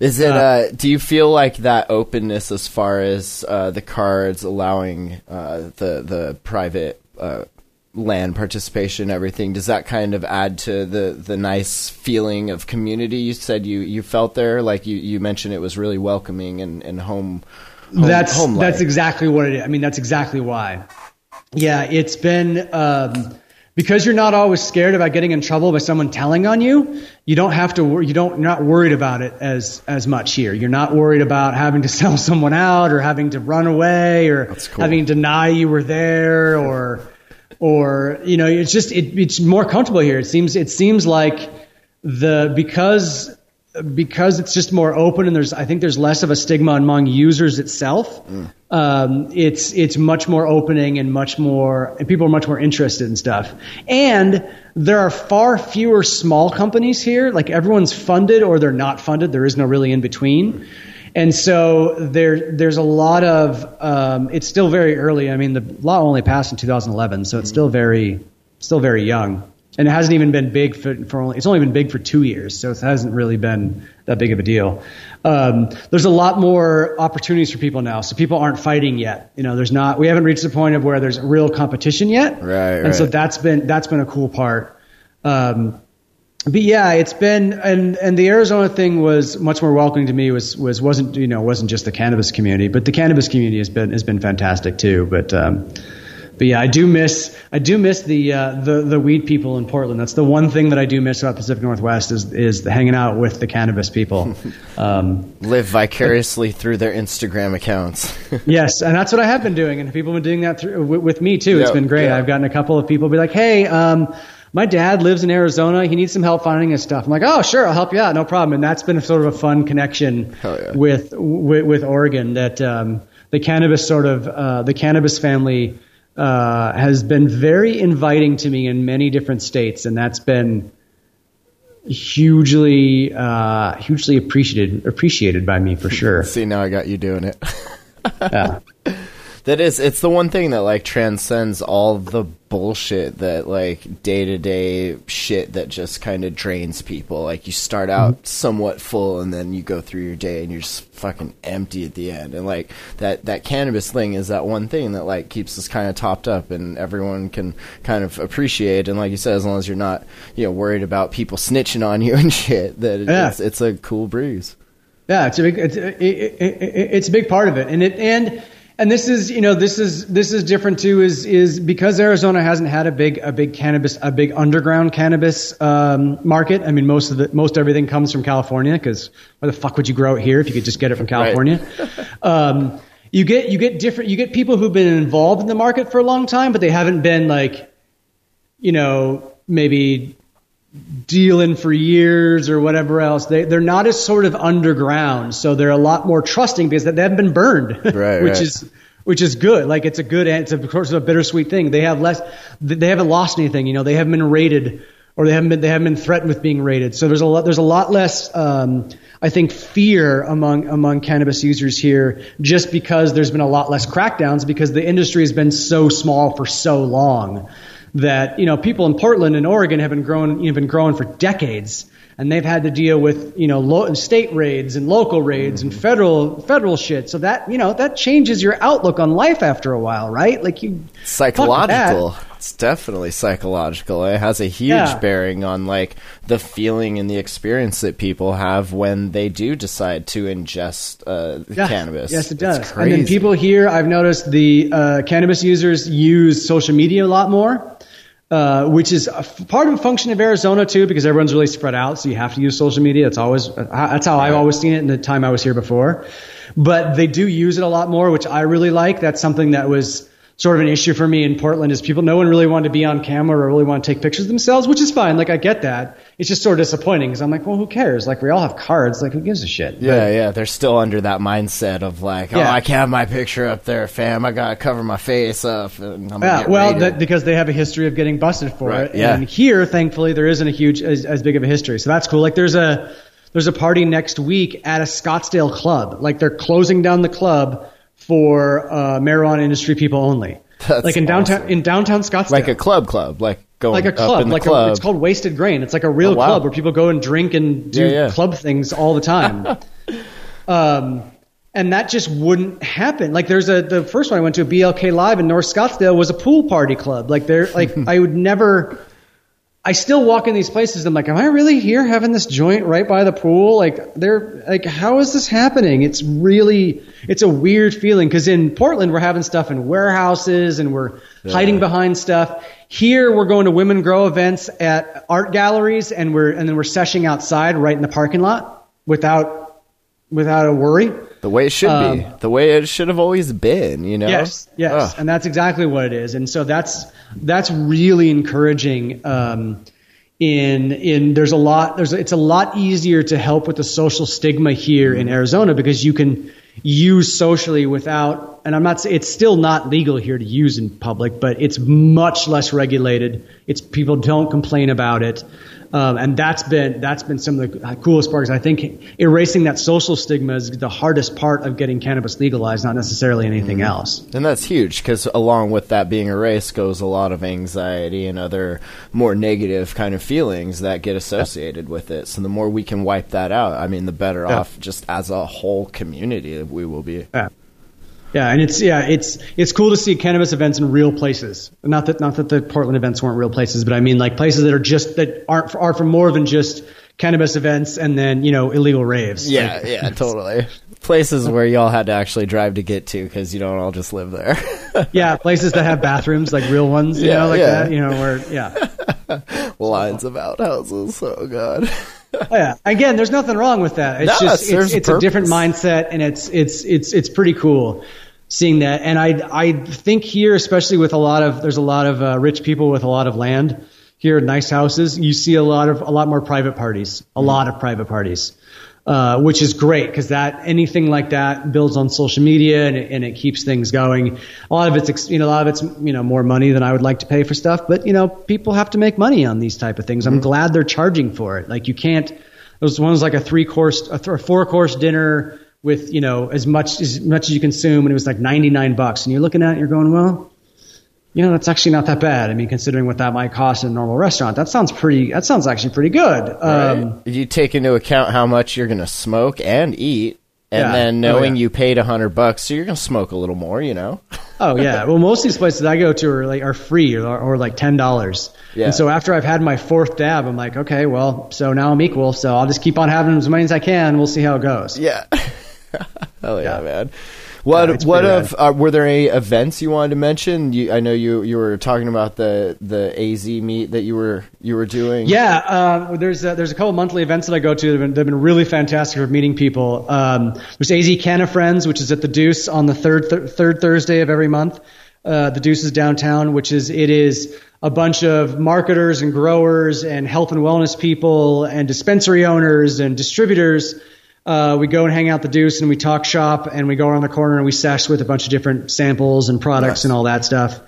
Is it? Uh, uh, do you feel like that openness as far as uh, the cards allowing uh, the the private uh, land participation everything does that kind of add to the the nice feeling of community? You said you you felt there like you you mentioned it was really welcoming and and home, home that's home that's exactly what it is i mean that's exactly why. Yeah it's been um, because you're not always scared about getting in trouble by someone telling on you you don't have to you don't you're not worried about it as as much here. You're not worried about having to sell someone out or having to run away or cool. having to deny you were there or or you know it's just it, it's more comfortable here it seems it seems like the because because it's just more open and there's I think there's less of a stigma among users itself. Mm. Um, it's it's much more opening and much more and people are much more interested in stuff. And there are far fewer small companies here. Like everyone's funded or they're not funded. There is no really in between. And so there, there's a lot of. Um, it's still very early. I mean, the law only passed in 2011, so it's still very, still very young, and it hasn't even been big for, for only. It's only been big for two years, so it hasn't really been that big of a deal. Um, there's a lot more opportunities for people now, so people aren't fighting yet. You know, there's not. We haven't reached the point of where there's real competition yet, right? And right. so that's been that's been a cool part. Um, but yeah, it's been and and the Arizona thing was much more welcoming to me. Was was wasn't you know wasn't just the cannabis community, but the cannabis community has been has been fantastic too. But um, but yeah, I do miss I do miss the uh, the the weed people in Portland. That's the one thing that I do miss about Pacific Northwest is is the hanging out with the cannabis people. Um, Live vicariously through their Instagram accounts. yes, and that's what I have been doing, and people have been doing that through, with, with me too. It's been great. I've gotten a couple of people be like, hey. Um, my dad lives in Arizona. He needs some help finding his stuff. I'm like, oh, sure, I'll help you out, no problem. And that's been sort of a fun connection yeah. with, with, with Oregon. That um, the cannabis sort of uh, the cannabis family uh, has been very inviting to me in many different states, and that's been hugely uh, hugely appreciated appreciated by me for sure. See, now I got you doing it. yeah that is it's the one thing that like transcends all the bullshit that like day to day shit that just kind of drains people. Like you start out mm-hmm. somewhat full and then you go through your day and you're just fucking empty at the end. And like that that cannabis thing is that one thing that like keeps us kind of topped up and everyone can kind of appreciate. And like you said, as long as you're not you know worried about people snitching on you and shit, that yeah. it's, it's a cool breeze. Yeah, it's a big it's, it, it, it, it's a big part of it, and it and and this is you know this is this is different too is is because Arizona hasn't had a big a big cannabis a big underground cannabis um, market. I mean most of the most everything comes from California because why the fuck would you grow it here if you could just get it from California? Right. um, you get you get different you get people who've been involved in the market for a long time, but they haven't been like you know maybe dealing for years or whatever else. They they're not as sort of underground, so they're a lot more trusting because they haven't been burned, right, which right. is which is good. Like it's a good, it's of course a bittersweet thing. They have less, they haven't lost anything. You know, they haven't been raided or they haven't been they haven't been threatened with being raided. So there's a lot there's a lot less, um, I think, fear among among cannabis users here, just because there's been a lot less crackdowns because the industry has been so small for so long that you know people in Portland and Oregon have been growing you know, been growing for decades. and they've had to deal with you know lo- state raids and local raids and federal federal shit. So that you know that changes your outlook on life after a while, right? Like you psychological. It's definitely psychological. It has a huge Yeah. bearing on like the feeling and the experience that people have when they do decide to ingest uh, Yeah. cannabis. Yes, it does. And then people here, I've noticed the uh, cannabis users use social media a lot more. Uh, which is a f- part of a function of Arizona too, because everyone's really spread out, so you have to use social media. It's always uh, that's how I've always seen it in the time I was here before. But they do use it a lot more, which I really like. That's something that was sort of an issue for me in Portland is people no one really wanted to be on camera or really want to take pictures of themselves, which is fine. Like I get that. It's just sort of disappointing because I'm like, well, who cares? Like we all have cards. Like who gives a shit? Yeah, yeah, they're still under that mindset of like, oh, I can't have my picture up there, fam. I gotta cover my face up. And I'm Yeah, well, that, because they have a history of getting busted for Right, it. yeah. And here, thankfully, there isn't a huge as, as big of a history, so that's cool. Like there's a there's a party next week at a Scottsdale club. Like they're closing down the club for uh, marijuana industry people only. That's like in downtown awesome. in downtown Scottsdale. like a club, club, like going like a up club, in the like club. A, it's called Wasted Grain. It's like a real Oh, wow. club where people go and drink and do Yeah, yeah. club things all the time. um, and that just wouldn't happen. Like there's a the first one I went to, BLK Live in North Scottsdale, was a pool party club. Like there, like I would never. I still walk in these places. And I'm like, am I really here having this joint right by the pool? Like, they're like, how is this happening? It's really, it's a weird feeling because in Portland we're having stuff in warehouses and we're hiding behind stuff. Here we're going to women grow events at art galleries and we're and then we're seshing outside right in the parking lot without without a worry. the way it should be, um, the way it should have always been. You know. Yes, yes, Ugh. and that's exactly what it is. And so that's that's really encouraging. Um, in in there's a lot there's it's a lot easier to help with the social stigma here in Arizona because you can use socially without and I'm not saying it's still not legal here to use in public but it's much less regulated it's people don't complain about it um, and that's been that's been some of the coolest parts I think erasing that social stigma is the hardest part of getting cannabis legalized not necessarily anything else And that's huge because along with that being erased goes a lot of anxiety and other more negative kind of feelings that get associated with it. So the more we can wipe that out, I mean, the better Yeah. off just as a whole community we will be. Yeah. Yeah, and it's yeah, it's it's cool to see cannabis events in real places. Not that not that the Portland events weren't real places, but I mean like places that are just that aren't are for more than just cannabis events and then you know illegal raves. Yeah, Like, yeah, totally. Places where y'all had to actually drive to get to because you don't all just live there. yeah, places that have bathrooms like real ones, you Yeah, know, like yeah. that. You know, where yeah, Lines of outhouses. Oh god. Oh, yeah. Again, there's nothing wrong with that. It's No, just it's, a it's a different mindset, and it's it's it's it's pretty cool seeing that. And I I think here, especially with a lot of there's a lot of uh, rich people with a lot of land here, nice houses. You see a lot of a lot more private parties, a lot of private parties. Uh, which is great because that anything like that builds on social media and it, and it keeps things going. A lot of it's you know a lot of it's you know more money than I would like to pay for stuff, but you know people have to make money on these type of things. I'm glad they're charging for it. Like you can't. Those ones like a three course, a th- four course dinner with you know as much as much as you consume, and it was like 99 bucks, and you're looking at it, and you're going, well, you know that's actually not that bad. I mean, considering what that might cost in a normal restaurant, that sounds pretty. That sounds actually pretty good. Um, you take into account how much you're going to smoke and eat, and Yeah. then Oh, knowing yeah. you paid a hundred bucks, so you're going to smoke a little more. You know. Oh yeah. Well, most of these places I go to are like are free or, or like ten dollars. Yeah. And so after I've had my fourth dab, I'm like, okay, well, so now I'm equal. So I'll just keep on having as many as I can. We'll see how it goes. Yeah. Hell yeah, Yeah. man. What it's what of uh, were there any events you wanted to mention? You, I know you you were talking about the the AZ meet that you were you were doing. Yeah, um, there's a, there's a couple monthly events that I go to. They've been, they've been really fantastic for meeting people. Um, there's AZ Canna Friends, which is at the Duce on the third th- third Thursday of every month. Uh, the Duce is downtown, which is it is a bunch of marketers and growers and health and wellness people and dispensary owners and distributors. Uh, we go and hang out the Duce and we talk shop and we go around the corner and we sesh with a bunch of different samples and products Nice. and all that stuff.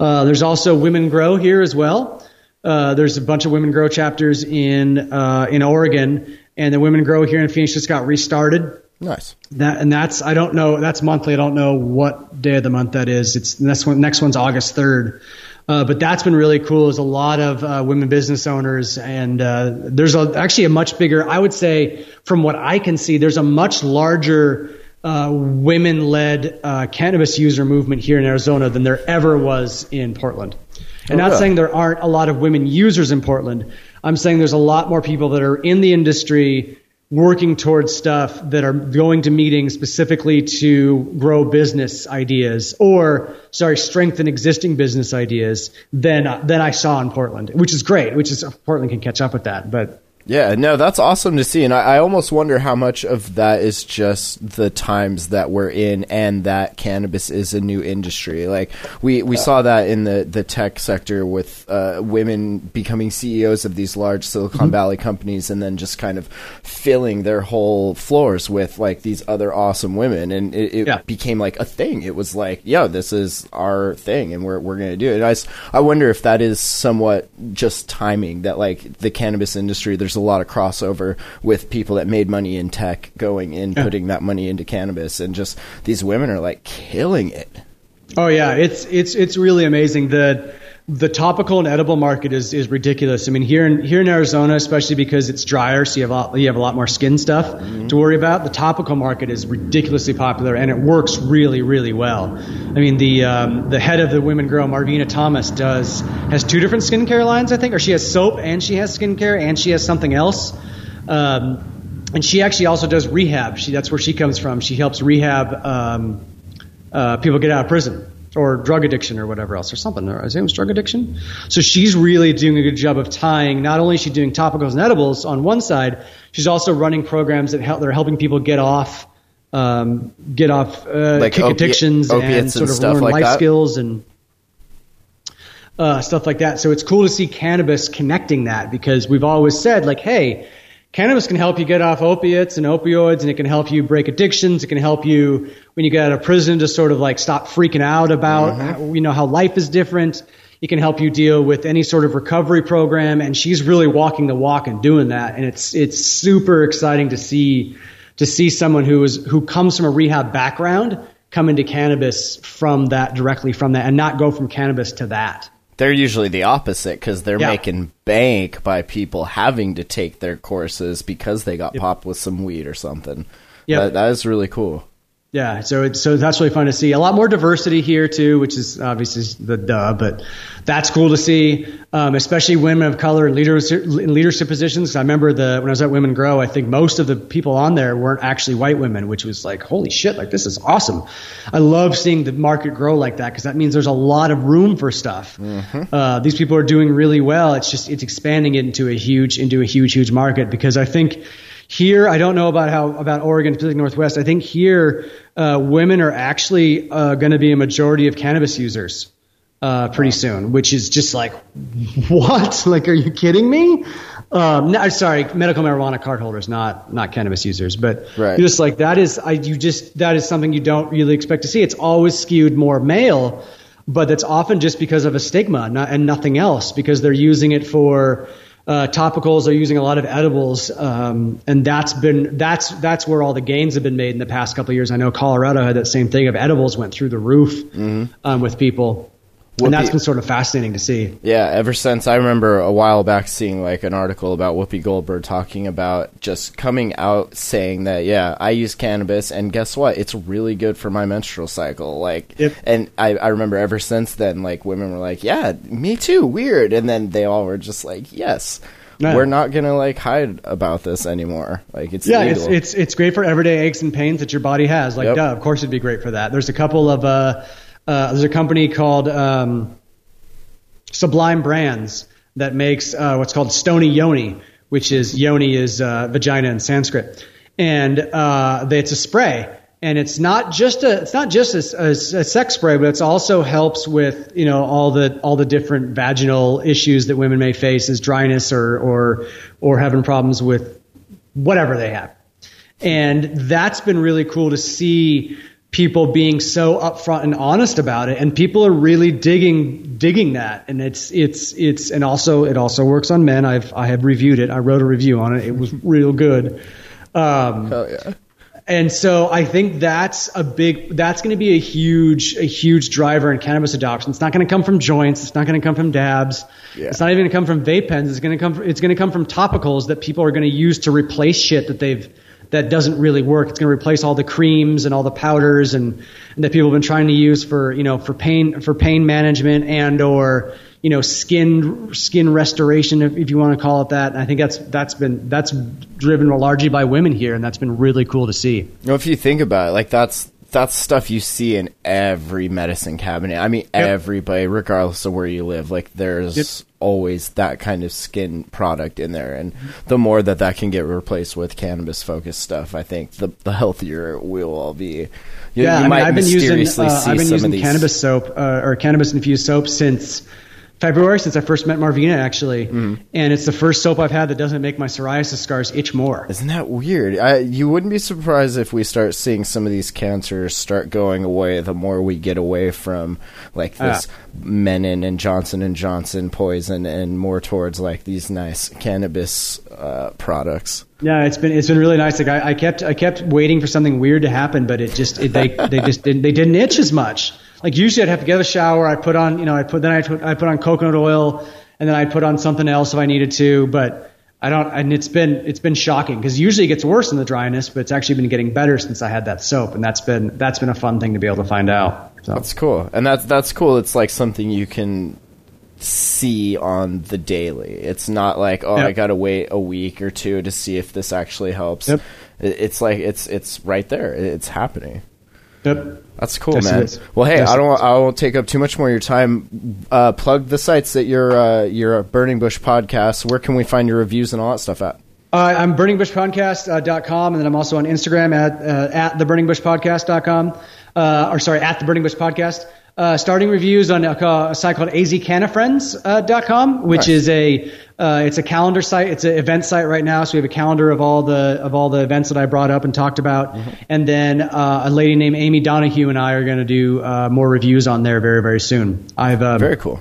Uh, there's also Women Grow here as well. Uh, there's a bunch of Women Grow chapters in uh, in Oregon, and the Women Grow here in Phoenix just got restarted. Nice. That and that's I don't know that's monthly. I don't know what day of the month that is. It's next one. Next one's August third. Uh, but that's been really cool. There's a lot of uh, women business owners, and uh, there's a, actually a much bigger. I would say, from what I can see, there's a much larger uh, women-led uh, cannabis user movement here in Arizona than there ever was in Portland. And Oh, not yeah. saying there aren't a lot of women users in Portland. I'm saying there's a lot more people that are in the industry working towards stuff that are going to meetings specifically to grow business ideas or sorry strengthen existing business ideas than than I saw in Portland, which is great. Which is Portland can catch up with that, but Yeah, no, that's awesome to see, and I, I almost wonder how much of that is just the times that we're in, and that cannabis is a new industry. Like we we saw that in the the tech sector with uh, women becoming CEOs of these large Silicon Valley companies, and then just kind of filling their whole floors with like these other awesome women, and it, it Yeah. became like a thing. It was like, yo, this is our thing, and we're we're gonna do it. And I I wonder if that is somewhat just timing that like the cannabis industry. There's a lot of crossover with people that made money in tech going in, Yeah. putting that money into cannabis, and just these women are like killing it. Oh yeah, it's it's it's really amazing. The the topical and edible market is is ridiculous. I mean, here in here in Arizona, especially because it's drier, so you have a lot, you have a lot more skin stuff to worry about. The topical market is ridiculously popular, and it works really really well. I mean, the um, the head of the Women Grow, Marvina Thomas, does has two different skincare lines, I think, or she has soap and she has skincare and she has something else. Um, and she actually also does rehab. She that's where she comes from. She helps rehab um, uh, people get out of prison or drug addiction or whatever else or something. I think it was drug addiction. So she's really doing a good job of tying. Not only is she doing topicals and edibles on one side, she's also running programs that help. They're helping people get off. Um, get off uh, Like kick opi- addictions and sort of stuff learn like life that? skills and uh, stuff like that. So it's cool to see cannabis connecting that because we've always said like, hey, cannabis can help you get off opiates and opioids, and it can help you break addictions. It can help you when you get out of prison to sort of like stop freaking out about mm-hmm. how, you know how life is different. It can help you deal with any sort of recovery program, and she's really walking the walk and doing that. And it's it's super exciting to see to see someone who is who comes from a rehab background come into cannabis from that directly from that, and not go from cannabis to that. They're usually the opposite because they're Yeah. making bank by people having to take their courses because they got popped with some weed or something. Yep. That, that is really cool. Yeah, so it's so that's really fun to see. A lot more diversity here too, which is obviously the duh, but that's cool to see. Um, especially women of color in leadership, in leadership positions. I remember the when I was at Women Grow, I think most of the people on there weren't actually white women, which was like, holy shit, like this is awesome. I love seeing the market grow like that because that means there's a lot of room for stuff. Uh, these people are doing really well. It's just it's expanding it into a huge into a huge huge market because I think here, I don't know about how about Oregon, Pacific Northwest. I think here, uh, women are actually uh, going to be a majority of cannabis users uh, pretty soon, which is just like, what? Like, are you kidding me? Um, no, sorry, medical marijuana card holders, not not cannabis users, but Right. just like that is, I you just that is something you don't really expect to see. It's always skewed more male, but that's often just because of a stigma not, and nothing else, because they're using it for uh, topicals. They're using a lot of edibles, um, and that's been that's that's where all the gains have been made in the past couple of years. I know Colorado had that same thing of edibles went through the roof um, with people, and that's been sort of fascinating to see. Yeah, ever since I remember a while back seeing like an article about Whoopi Goldberg talking about just coming out saying that yeah, I use cannabis and guess what? It's really good for my menstrual cycle. Like Yep. and I, I remember ever since then like women were like, Yeah, me too, weird and then they all were just like, Yes. We're not gonna like hide about this anymore. Like it's Yeah, it's it's it's great for everyday aches and pains that your body has. Like, Yep. duh, of course it'd be great for that. There's a couple of uh, uh, there's a company called um, Sublime Brands that makes uh, what's called Stony Yoni, which is yoni is uh, vagina in Sanskrit, and uh, it's a spray. And it's not just a it's not just a, a, a sex spray, but it also helps with you know all the all the different vaginal issues that women may face as dryness or or or having problems with whatever they have. And that's been really cool to see people being so upfront and honest about it and people are really digging digging that and it's it's it's and also it also works on men I've I have reviewed it I wrote a review on it it was real good um Hell yeah. And so I think that's a big, that's going to be a huge, a huge driver in cannabis adoption. It's not going to come from joints. It's not going to come from dabs. Yeah. It's not even going to come from vape pens. It's going to come, from, it's going to come from topicals that people are going to use to replace shit that they've, that doesn't really work. It's going to replace all the creams and all the powders and, and that people have been trying to use for, you know, for pain, for pain management and or, you know, skin skin restoration, if, if you want to call it that. And I think that's that's been that's driven largely by women here, and that's been really cool to see. Know, if you think about it, like that's that's stuff you see in every medicine cabinet. I mean, everybody, regardless of where you live, like there's Yep. always that kind of skin product in there. And the more that that can get replaced with cannabis focused stuff, I think the the healthier we'll all be. You, yeah, you I mean, I've been using uh, I've been using cannabis soap uh, or cannabis infused soap since February, since I first met Marvina, actually. Mm-hmm. And it's the first soap I've had that doesn't make my psoriasis scars itch more. Isn't that weird? I, you wouldn't be surprised if we start seeing some of these cancers start going away the more we get away from like this Mennen and Johnson and Johnson poison and more towards like these nice cannabis uh, products. Yeah, it's been it's been really nice. Like I, I kept I kept waiting for something weird to happen, but it just it, they they just didn't they didn't itch as much. Like usually I'd have to get a shower. I put on you know I put then I put I put on coconut oil and then I put on something else if I needed to. But I don't and it's been it's been shocking because usually it gets worse in the dryness, but it's actually been getting better since I had that soap, and that's been that's been a fun thing to be able to find out. So That's cool, and that's that's cool. It's like something you can see on the daily. It's not like oh, Yep. I got to wait a week or two to see if this actually helps. Yep. It's like it's it's right there. It's happening. Yep. That's cool, Yes, man. Well, hey, Yes, I don't. I won't take up too much more of your time. Uh, plug the sites that your uh, your Burning Bush podcast. Where can we find your reviews and all that stuff at? Uh, I'm burningbushpodcast.com, and then I'm also on Instagram at uh, at theburningbushpodcast.com, uh, or sorry, at the Burning Bush Podcast. Uh, starting reviews on a, a site called azcanafriends.com, which Nice. is a uh, it's a calendar site. It's an event site right now. So we have a calendar of all the of all the events that I brought up and talked about, and then uh, a lady named Amy Donahue and I are going to do uh, more reviews on there very very soon. I've um, Very cool.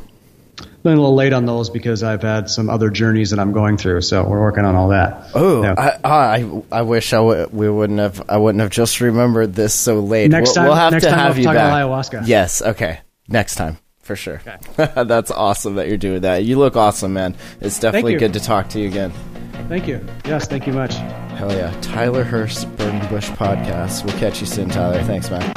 Been a little late on those because I've had some other journeys that I'm going through. So we're working on all that. Oh, Yeah. I, ah, I I wish I would we wouldn't have I wouldn't have just remembered this so late. Next we'll, time- we'll have next to time have I'll you talk back. about ayahuasca. Yes. Okay. Next time for sure. That's awesome that you're doing that. You look awesome, man. It's definitely good to talk to you again. Thank you. Yes, thank you much. Hell yeah, Tyler Hurst, Burning Bush podcast. We'll catch you soon, Tyler. Thanks, man.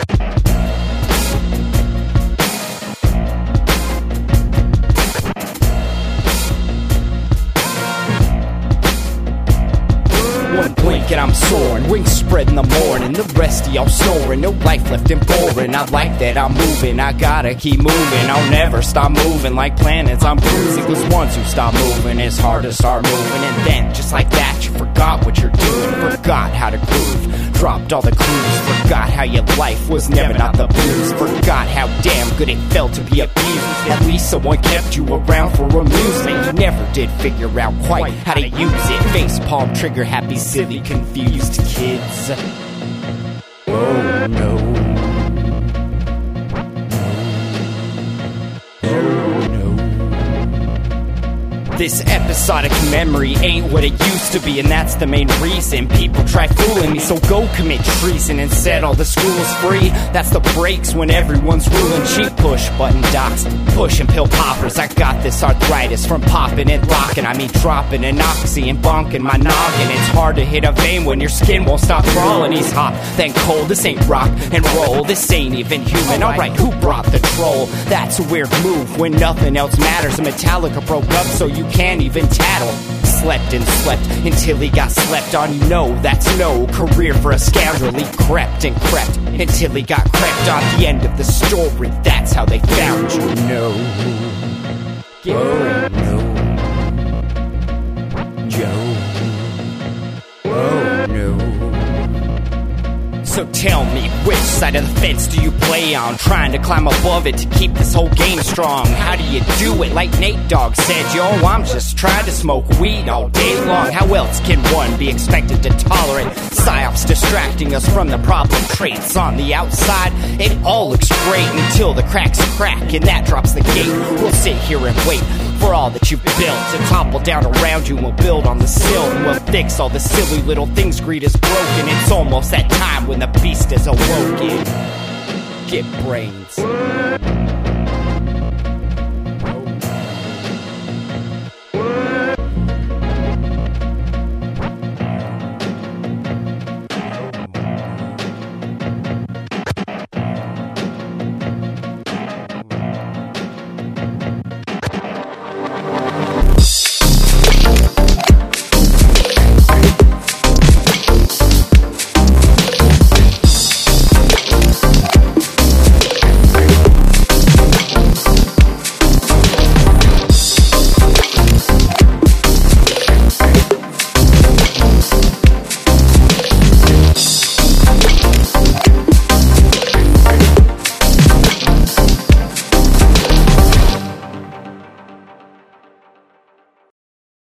One blink and I'm soaring, wings spread in the morning. The rest of y'all snoring, no life left and boring. I like that I'm moving, I gotta keep moving. I'll never stop moving like planets. I'm cruising, cause once you stop moving, it's hard to start moving. And then, just like that, you forgot what you're doing, forgot how to groove. Dropped all the clues, forgot how your life was never not the blues. Forgot how damn good it felt to be abused. At least someone kept you around for amusement. You never did figure out quite how to use it. Face palm trigger happy, silly, confused kids. Oh no. This episodic memory ain't what it used to be, and that's the main reason people try fooling me. So go commit treason and set all the schools free. That's the breaks when everyone's ruling cheap. Push button docs, pushing pill poppers. I got this arthritis from popping and locking. I mean, dropping an oxy and bonking my noggin. It's hard to hit a vein when your skin won't stop crawling. He's hot, then cold. This ain't rock and roll. This ain't even human. Alright, who brought the troll? That's a weird move when nothing else matters. And Metallica broke up, so you can't even tattle. Slept and slept until he got slept on. You know that's no career for a scoundrel. He crept and crept until he got crept on. The end of the story. That's how they found you. No. Oh So tell me, which side of the fence do you play on? Trying to climb above it to keep this whole game strong. How do you do it? Like Nate Dogg said, yo, I'm just trying to smoke weed all day long. How else can one be expected to tolerate psyops distracting us from the problem traits on the outside? It all looks great until the cracks crack and that drops the gate. We'll sit here and wait for all that you've built. To topple down around you, we'll build on the sill. And we'll fix all the silly little things greed has broken. It's almost that time when the beast is awoken. Get brains.